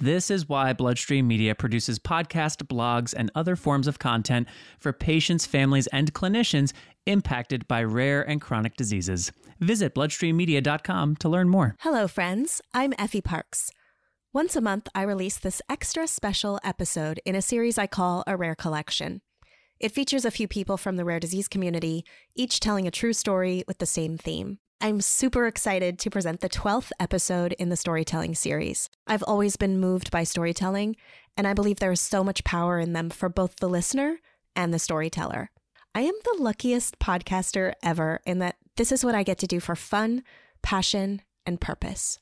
This is why Bloodstream Media produces podcast, blogs, and other forms of content for patients, families, and clinicians impacted by rare and chronic diseases. Visit bloodstreammedia.com to learn more. Hello, friends. I'm Effie Parks. Once a month, I release this extra special episode in a series I call A Rare Collection. It features a few people from the rare disease community, each telling a true story with the same theme. I'm super excited to present the 12th episode in the storytelling series. I've always been moved by storytelling, and I believe there is so much power in them for both the listener and the storyteller. I am the luckiest podcaster ever in that this is what I get to do for fun, passion, and purpose.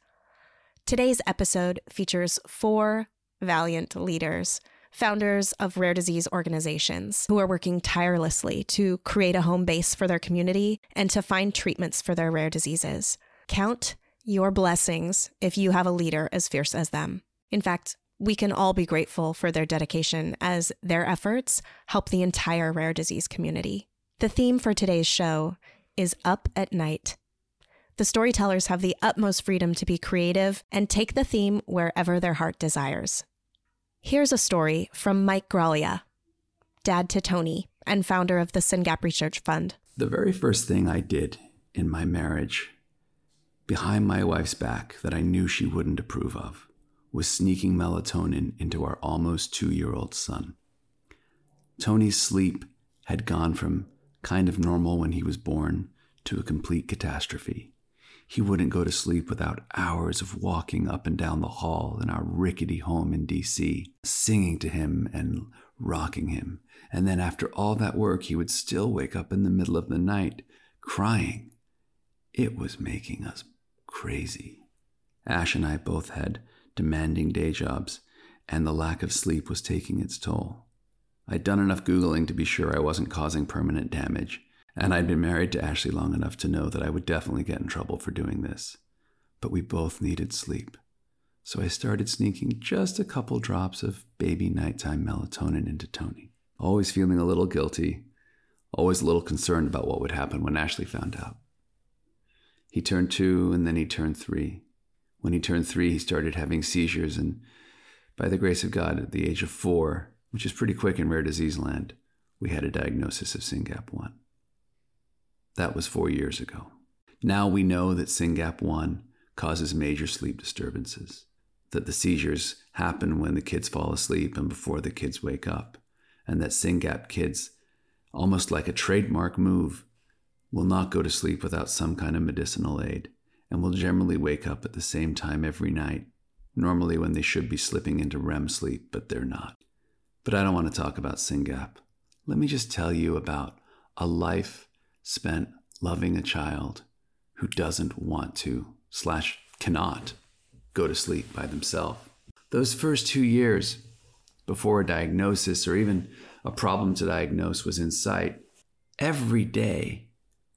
Today's episode features four valiant leaders founders of rare disease organizations who are working tirelessly to create a home base for their community and to find treatments for their rare diseases. Count your blessings if you have a leader as fierce as them. In fact, we can all be grateful for their dedication as their efforts help the entire rare disease community. The theme for today's show is Up at Night. The storytellers have the utmost freedom to be creative and take the theme wherever their heart desires. Here's a story from Mike Graglia, dad to Tony, and founder of the SYNGAP Research Fund. The very first thing I did in my marriage, behind my wife's back, that I knew she wouldn't approve of, was sneaking melatonin into our almost two year old son. Tony's sleep had gone from kind of normal when he was born to a complete catastrophe. He wouldn't go to sleep without hours of walking up and down the hall in our rickety home in DC, singing to him and rocking him. And then after all that work, he would still wake up in the middle of the night crying. It was making us crazy. Ash and I both had demanding day jobs, and the lack of sleep was taking its toll. I'd done enough Googling to be sure I wasn't causing permanent damage and I'd been married to Ashley long enough to know that I would definitely get in trouble for doing this. But we both needed sleep. So I started sneaking just a couple drops of baby nighttime melatonin into Tony. Always feeling a little guilty, always a little concerned about what would happen when Ashley found out. He turned two and then he turned three. When he turned three, he started having seizures, and by the grace of God, at the age of four, which is pretty quick in rare disease land, we had a diagnosis of SYNGAP1. That was four years ago. Now we know that SYNGAP1 causes major sleep disturbances, that the seizures happen when the kids fall asleep and before the kids wake up, and that SYNGAP kids, almost like a trademark move, will not go to sleep without some kind of medicinal aid and will generally wake up at the same time every night, normally when they should be slipping into REM sleep, but they're not. But I don't want to talk about SYNGAP. Let me just tell you about a life spent loving a child who doesn't want to slash cannot go to sleep by themselves. Those first two years before a diagnosis or even a problem to diagnose was in sight, every day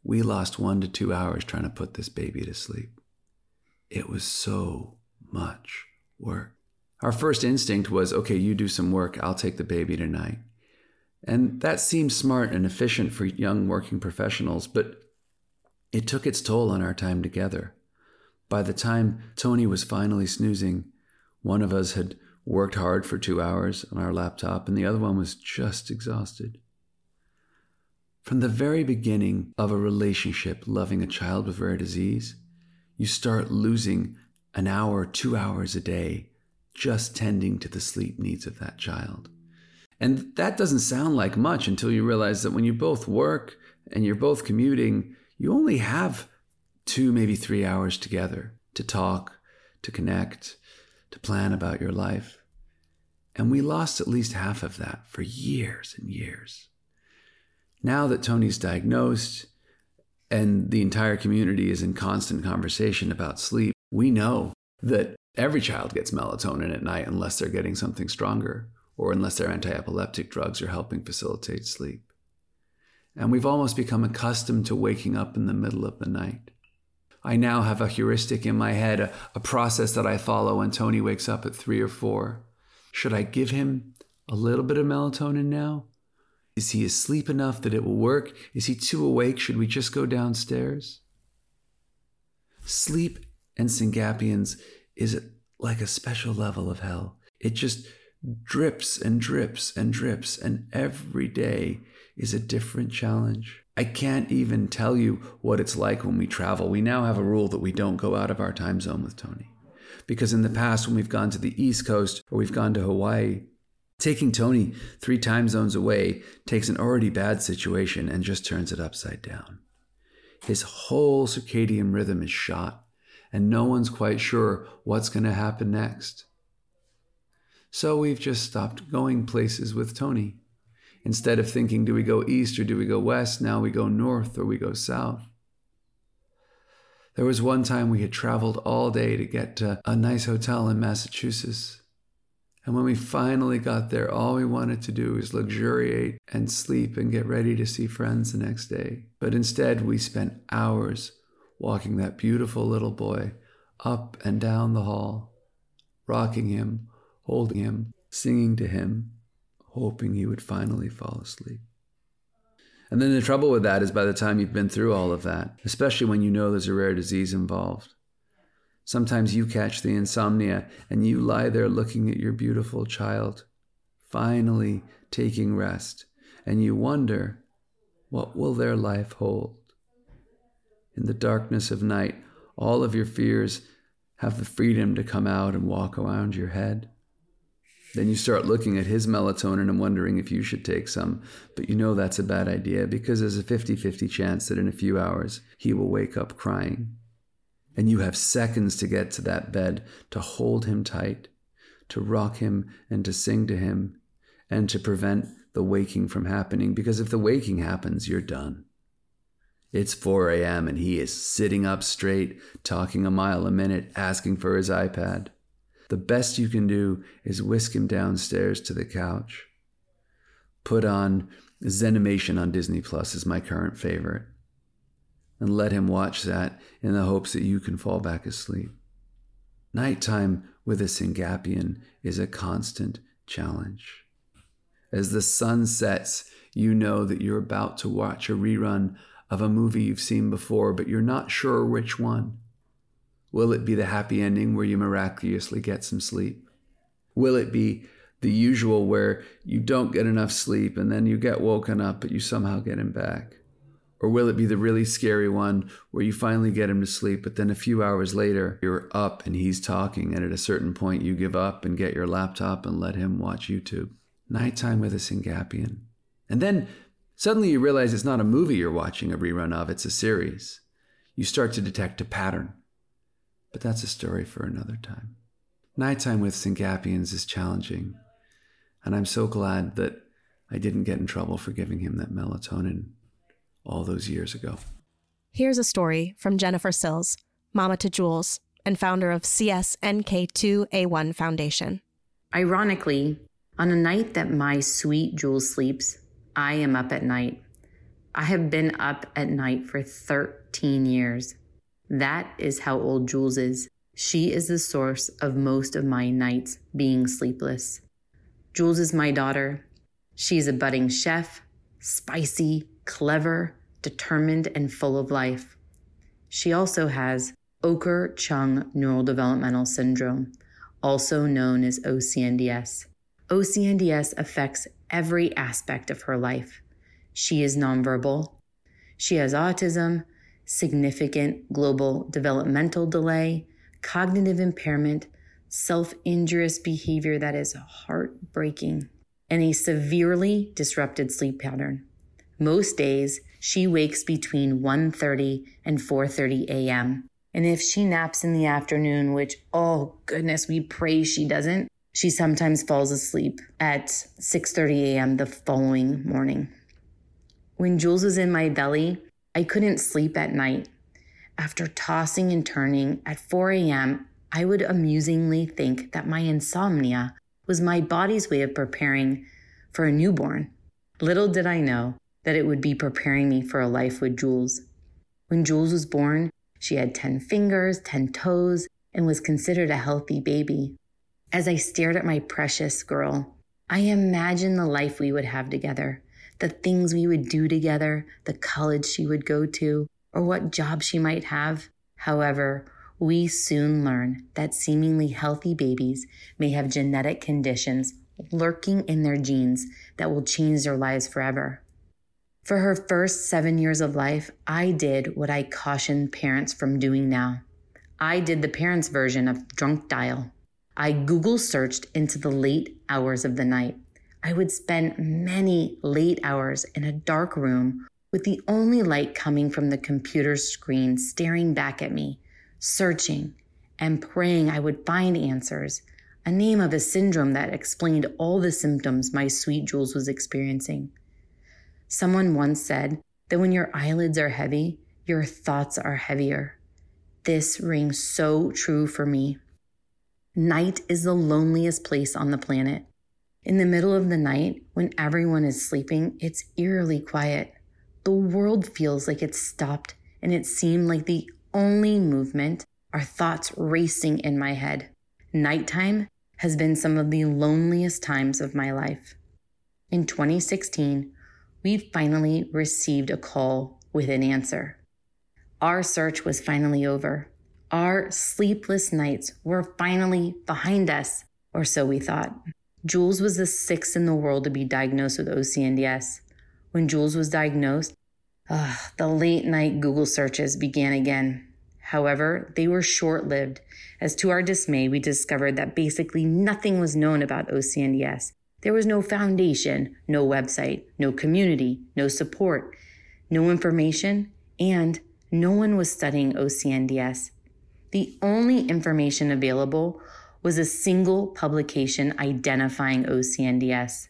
we lost one to two hours trying to put this baby to sleep. It was so much work. Our first instinct was okay, you do some work, I'll take the baby tonight. And that seemed smart and efficient for young working professionals, but it took its toll on our time together. By the time Tony was finally snoozing, one of us had worked hard for two hours on our laptop, and the other one was just exhausted. From the very beginning of a relationship loving a child with rare disease, you start losing an hour, two hours a day just tending to the sleep needs of that child. And that doesn't sound like much until you realize that when you both work and you're both commuting, you only have two, maybe three hours together to talk, to connect, to plan about your life. And we lost at least half of that for years and years. Now that Tony's diagnosed and the entire community is in constant conversation about sleep, we know that every child gets melatonin at night unless they're getting something stronger or unless their anti epileptic drugs are helping facilitate sleep. And we've almost become accustomed to waking up in the middle of the night. I now have a heuristic in my head, a, a, process that I follow when Tony wakes up at three or four. Should I give him a little bit of melatonin now? Is he asleep enough that it will work? Is he too awake? Should we just go downstairs? Sleep and Syngapians is like a special level of hell. It just drips and drips and drips, and every day is a different challenge. I can't even tell you what it's like when we travel. We now have a rule that we don't go out of our time zone with Tony. Because in the past, when we've gone to the East Coast or we've gone to Hawaii, taking Tony three time zones away takes an already bad situation and just turns it upside down. His whole circadian rhythm is shot, and no one's quite sure what's going to happen next. So we've just stopped going places with Tony. Instead of thinking, do we go east or do we go west? Now we go north or we go south. There was one time we had traveled all day to get to a nice hotel in Massachusetts. And when we finally got there, all we wanted to do was luxuriate and sleep and get ready to see friends the next day. But instead, we spent hours walking that beautiful little boy up and down the hall, rocking him, holding him, singing to him, hoping he would finally fall asleep. And then the trouble with that is by the time you've been through all of that, especially when you know there's a rare disease involved, sometimes you catch the insomnia and you lie there looking at your beautiful child, finally taking rest, and you wonder, what will their life hold? In the darkness of night, all of your fears have the freedom to come out and walk around your head. Then you start looking at his melatonin and wondering if you should take some. But you know that's a bad idea because there's a 50 50 chance that in a few hours he will wake up crying. And you have seconds to get to that bed to hold him tight, to rock him and to sing to him, and to prevent the waking from happening. Because if the waking happens, you're done. It's 4 a.m. and he is sitting up straight, talking a mile a minute, asking for his iPad. The best you can do is whisk him downstairs to the couch. Put on Zenimation on Disney Plus is my current favorite. And let him watch that in the hopes that you can fall back asleep. Nighttime with a Syngapian is a constant challenge. As the sun sets, you know that you're about to watch a rerun of a movie you've seen before, but you're not sure which one. Will it be the happy ending where you miraculously get some sleep? Will it be the usual where you don't get enough sleep and then you get woken up, but you somehow get him back? Or will it be the really scary one where you finally get him to sleep, but then a few hours later you're up and he's talking, and at a certain point you give up and get your laptop and let him watch YouTube? Nighttime with a Syngapian. And then suddenly you realize it's not a movie you're watching a rerun of, it's a series. You start to detect a pattern. But that's a story for another time. Nighttime with Syngapians is challenging, and I'm so glad that I didn't get in trouble for giving him that melatonin all those years ago. Here's a story from Jennifer Sills, mama to Jules, and founder of CSNK2A1 Foundation. Ironically, on a night that my sweet Jules sleeps, I am up at night. I have been up at night for 13 years. That is how old Jules is. She is the source of most of my nights being sleepless. Jules is my daughter. She's a budding chef, spicy, clever, determined, and full of life. She also has Okur-Chung neurodevelopmental syndrome, also known as OCNDS. OCNDS affects every aspect of her life. She is nonverbal. She has autism, significant global developmental delay, cognitive impairment, self injurious behavior that is heartbreaking, and a severely disrupted sleep pattern. Most days, she wakes between 1:30 and 4:30 a.m. And if she naps in the afternoon, which oh goodness, we pray she doesn't, she sometimes falls asleep at 6:30 a.m. the following morning. When Jules was in my belly, I couldn't sleep at night. After tossing and turning at 4 a.m., I would amusingly think that my insomnia was my body's way of preparing for a newborn. Little did I know that it would be preparing me for a life with Jules. When Jules was born, she had 10 fingers, 10 toes, and was considered a healthy baby. As I stared at my precious girl, I imagined the life we would have together, the things we would do together, the college she would go to, or what job she might have. However, we soon learn that seemingly healthy babies may have genetic conditions lurking in their genes that will change their lives forever. For her first seven years of life, I did what I caution parents from doing now. I did the parents' version of drunk dial. I Google searched into the late hours of the night. I would spend many late hours in a dark room with the only light coming from the computer screen staring back at me, searching and praying I would find answers, a name of a syndrome that explained all the symptoms my sweet Jules was experiencing. Someone once said that when your eyelids are heavy, your thoughts are heavier. This rings so true for me. Night is the loneliest place on the planet. In the middle of the night, when everyone is sleeping, it's eerily quiet. The world feels like it's stopped, and it seemed like the only movement are thoughts racing in my head. Nighttime has been some of the loneliest times of my life. In 2016, we finally received a call with an answer. Our search was finally over. Our sleepless nights were finally behind us, or so we thought. Jules was the sixth in the world to be diagnosed with OCNDS. When Jules was diagnosed, the late night Google searches began again. However, they were short lived, as to our dismay, we discovered that basically nothing was known about OCNDS. There was no foundation, no website, no community, no support, no information, and no one was studying OCNDS. The only information available was a single publication identifying OCNDS.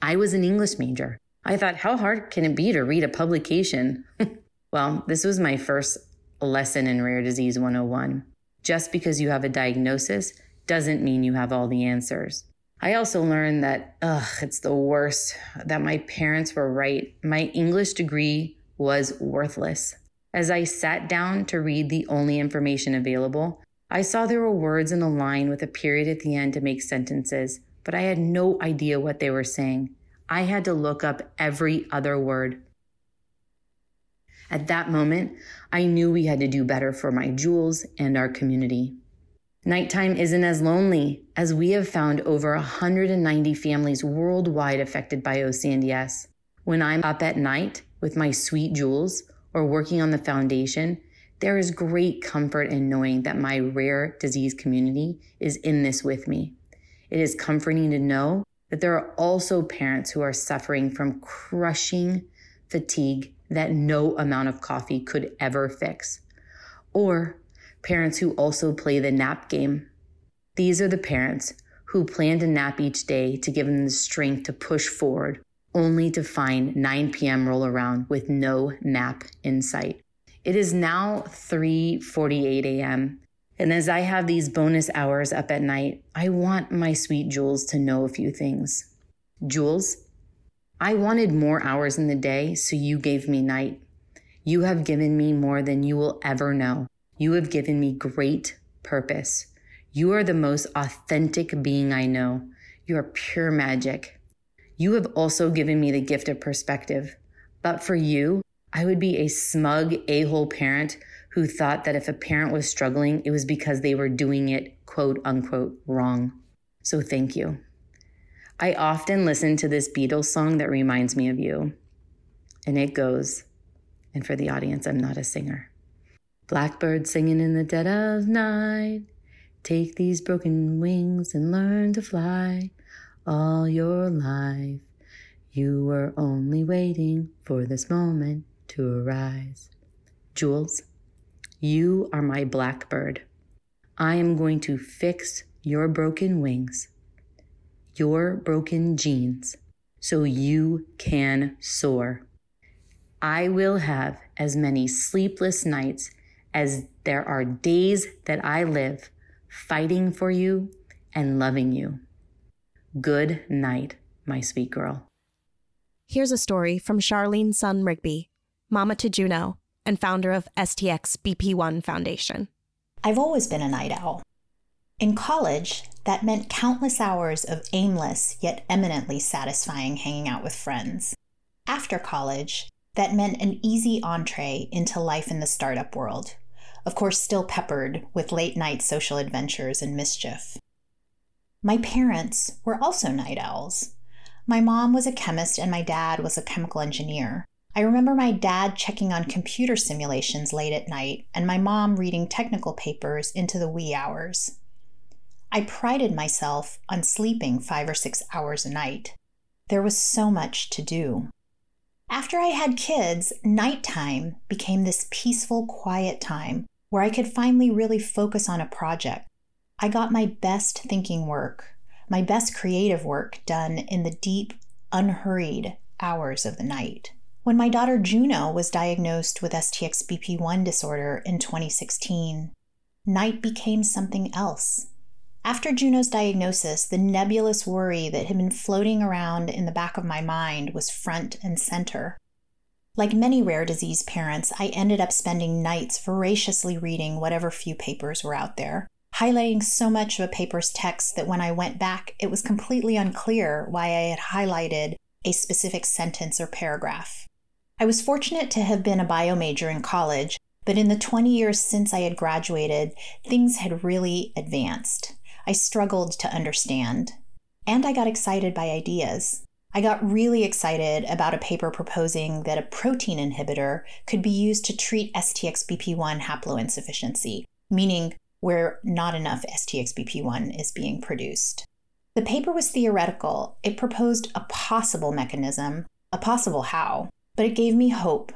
I was an English major. I thought, how hard can it be to read a publication? well, this was my first lesson in Rare Disease 101. Just because you have a diagnosis doesn't mean you have all the answers. I also learned that, ugh, it's the worst, that my parents were right. My English degree was worthless. As I sat down to read the only information available, I saw there were words in a line with a period at the end to make sentences, but I had no idea what they were saying. I had to look up every other word. At that moment, I knew we had to do better for my Jules and our community. Nighttime isn't as lonely as we have found over 190 families worldwide affected by OCNDS. When I'm up at night with my sweet Jules or working on the foundation, there is great comfort in knowing that my rare disease community is in this with me. It is comforting to know that there are also parents who are suffering from crushing fatigue that no amount of coffee could ever fix, or parents who also play the nap game. These are the parents who plan to nap each day to give them the strength to push forward only to find 9 p.m. roll around with no nap in sight. It is now 3:48 a.m. And as I have these bonus hours up at night, I want my sweet Jules to know a few things. Jules, I wanted more hours in the day, so you gave me night. You have given me more than you will ever know. You have given me great purpose. You are the most authentic being I know. You are pure magic. You have also given me the gift of perspective. But for you, I would be a smug a hole parent who thought that if a parent was struggling, it was because they were doing it quote unquote wrong. So thank you. I often listen to this Beatles song that reminds me of you. And it goes, and for the audience, I'm not a singer. Blackbird singing in the dead of night. Take these broken wings and learn to fly all your life. You were only waiting for this moment to arise. Jules, you are my blackbird. I am going to fix your broken wings, your broken genes, so you can soar. I will have as many sleepless nights as there are days that I live fighting for you and loving you. Good night, my sweet girl. Here's a story from Charlene Son Rigby, mama to Juno and founder of STXBP1 Foundation. I've always been a night owl. In college, that meant countless hours of aimless yet eminently satisfying hanging out with friends. After college, that meant an easy entree into life in the startup world, of course, still peppered with late night social adventures and mischief. My parents were also night owls. My mom was a chemist and my dad was a chemical engineer. I remember my dad checking on computer simulations late at night and my mom reading technical papers into the wee hours. I prided myself on sleeping five or six hours a night. There was so much to do. After I had kids, nighttime became this peaceful, quiet time where I could finally really focus on a project. I got my best thinking work, my best creative work done in the deep, unhurried hours of the night. When my daughter Juno was diagnosed with STXBP1 disorder in 2016, night became something else. After Juno's diagnosis, the nebulous worry that had been floating around in the back of my mind was front and center. Like many rare disease parents, I ended up spending nights voraciously reading whatever few papers were out there, highlighting so much of a paper's text that when I went back, it was completely unclear why I had highlighted a specific sentence or paragraph. I was fortunate to have been a bio major in college, but in the 20 years since I had graduated, things had really advanced. I struggled to understand. And I got excited by ideas. I got really excited about a paper proposing that a protein inhibitor could be used to treat STXBP1 haploinsufficiency, meaning where not enough STXBP1 is being produced. The paper was theoretical. It proposed a possible mechanism, a possible how, but it gave me hope.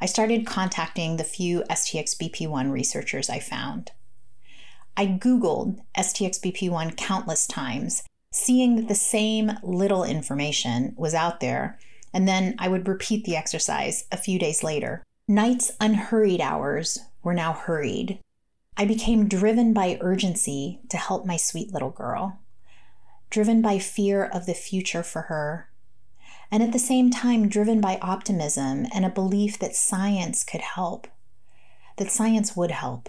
I started contacting the few STXBP1 researchers I found. I Googled STXBP1 countless times, seeing that the same little information was out there, and then I would repeat the exercise a few days later. Night's unhurried hours were now hurried. I became driven by urgency to help my sweet little girl, driven by fear of the future for her, and at the same time driven by optimism and a belief that science could help, that science would help.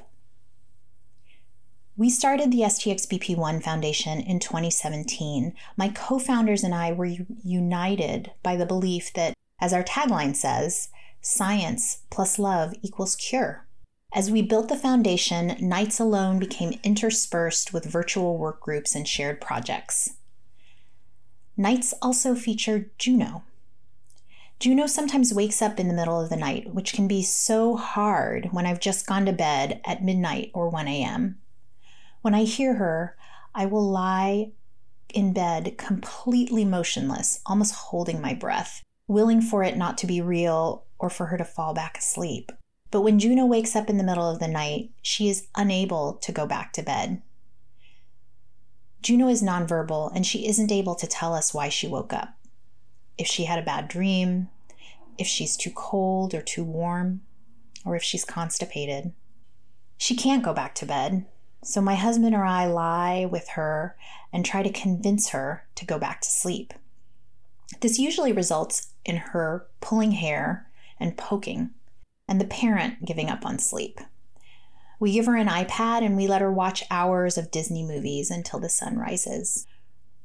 We started the STXBP1 Foundation in 2017. My co founders and I were united by the belief that, as our tagline says, science plus love equals cure. As we built the foundation, nights alone became interspersed with virtual work groups and shared projects. Nights also feature Juno. Juno sometimes wakes up in the middle of the night, which can be so hard when I've just gone to bed at midnight or 1 a.m. When I hear her, I will lie in bed completely motionless, almost holding my breath, willing for it not to be real or for her to fall back asleep. But when Juno wakes up in the middle of the night, she is unable to go back to bed. Juno is nonverbal and she isn't able to tell us why she woke up. If she had a bad dream, if she's too cold or too warm, or if she's constipated. She can't go back to bed, so my husband or I lie with her and try to convince her to go back to sleep. This usually results in her pulling hair and poking, and the parent giving up on sleep. We give her an iPad and we let her watch hours of Disney movies until the sun rises.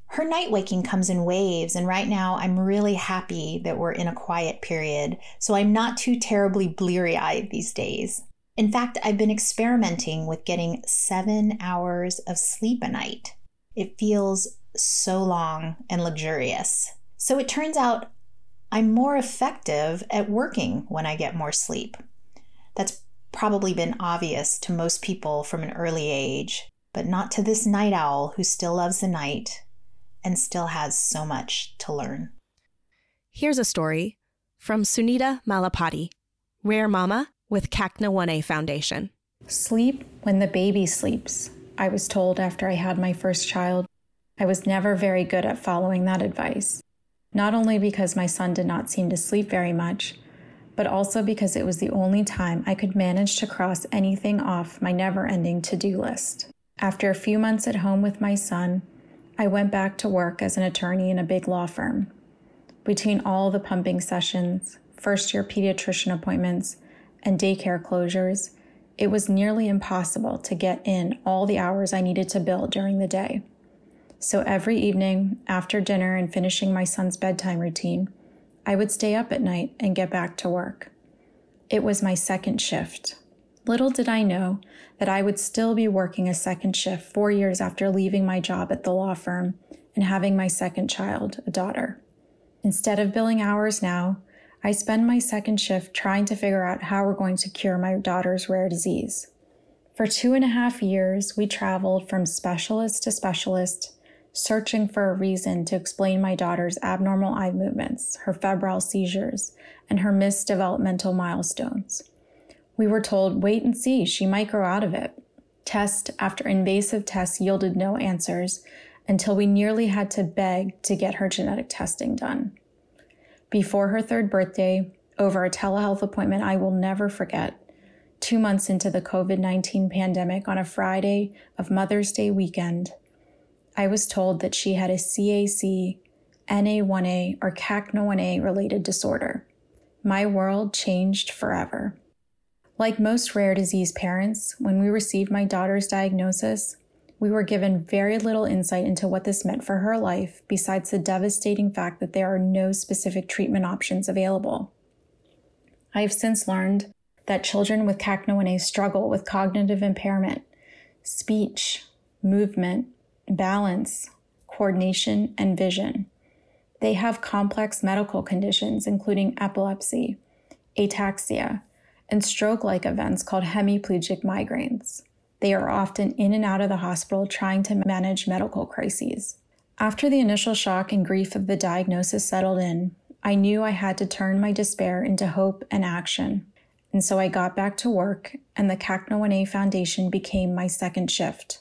Her night waking comes in waves, and right now I'm really happy that we're in a quiet period, so I'm not too terribly bleary eyed these days. In fact, I've been experimenting with getting seven hours of sleep a night. It feels so long and luxurious. So it turns out I'm more effective at working when I get more sleep. That's probably been obvious to most people from an early age, but not to this night owl who still loves the night and still has so much to learn. Here's a story from Sunita Malapati, Rare Mama with CACNA1A Foundation. Sleep when the baby sleeps, I was told after I had my first child. I was never very good at following that advice, not only because my son did not seem to sleep very much, but also because it was the only time I could manage to cross anything off my never ending to do list. After a few months at home with my son, I went back to work as an attorney in a big law firm. Between all the pumping sessions, first year pediatrician appointments, and daycare closures, it was nearly impossible to get in all the hours I needed to bill during the day. So every evening, after dinner and finishing my son's bedtime routine, I would stay up at night and get back to work. It was my second shift. Little did I know that I would still be working a second shift four years after leaving my job at the law firm and having my second child, a daughter. Instead of billing hours now, I spend my second shift trying to figure out how we're going to cure my daughter's rare disease. For two and a half years, we traveled from specialist to specialist, searching for a reason to explain my daughter's abnormal eye movements, her febrile seizures, and her missed developmental milestones. We were told, wait and see, she might grow out of it. Test after invasive test yielded no answers until we nearly had to beg to get her genetic testing done before her third birthday over a telehealth appointment I will never forget. Two months into the COVID 19 pandemic on a Friday of Mother's Day weekend, I was told that she had a CAC, NA1A, or CACNA1A related disorder. My world changed forever. Like most rare disease parents, when we received my daughter's diagnosis, we were given very little insight into what this meant for her life, besides the devastating fact that there are no specific treatment options available. I have since learned that children with CACNA1A struggle with cognitive impairment, speech, movement, balance, coordination, and vision. They have complex medical conditions, including epilepsy, ataxia, and stroke like events called hemiplegic migraines. They are often in and out of the hospital trying to manage medical crises. After the initial shock and grief of the diagnosis settled in, I knew I had to turn my despair into hope and action. And so I got back to work, and the CACNA1A Foundation became my second shift.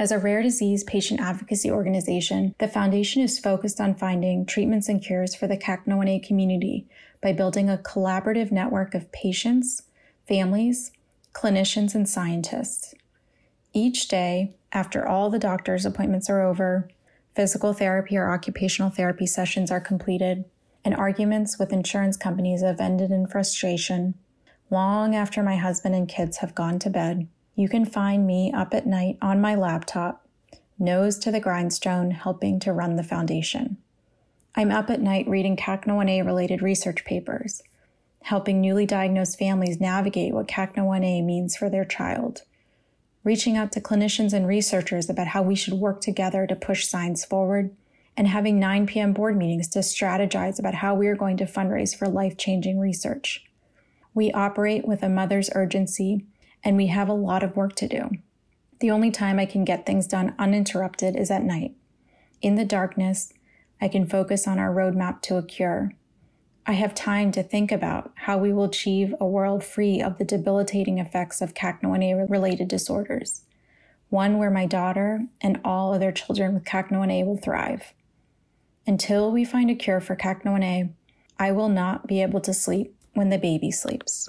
As a rare disease patient advocacy organization, the foundation is focused on finding treatments and cures for the CACNA1A community by building a collaborative network of patients, families, clinicians, and scientists. Each day, after all the doctor's appointments are over, physical therapy or occupational therapy sessions are completed, and arguments with insurance companies have ended in frustration, long after my husband and kids have gone to bed, you can find me up at night on my laptop, nose to the grindstone, helping to run the foundation. I'm up at night reading CACNA1A related research papers, helping newly diagnosed families navigate what CACNA1A means for their child reaching out to clinicians and researchers about how we should work together to push science forward, and having 9 p.m. board meetings to strategize about how we are going to fundraise for life changing research. We operate with a mother's urgency, and we have a lot of work to do. The only time I can get things done uninterrupted is at night. In the darkness, I can focus on our roadmap to a cure I have time to think about how we will achieve a world free of the debilitating effects of CACNA1A related disorders, one where my daughter and all other children with CACNA1A will thrive. Until we find a cure for CACNA1A, I will not be able to sleep when the baby sleeps.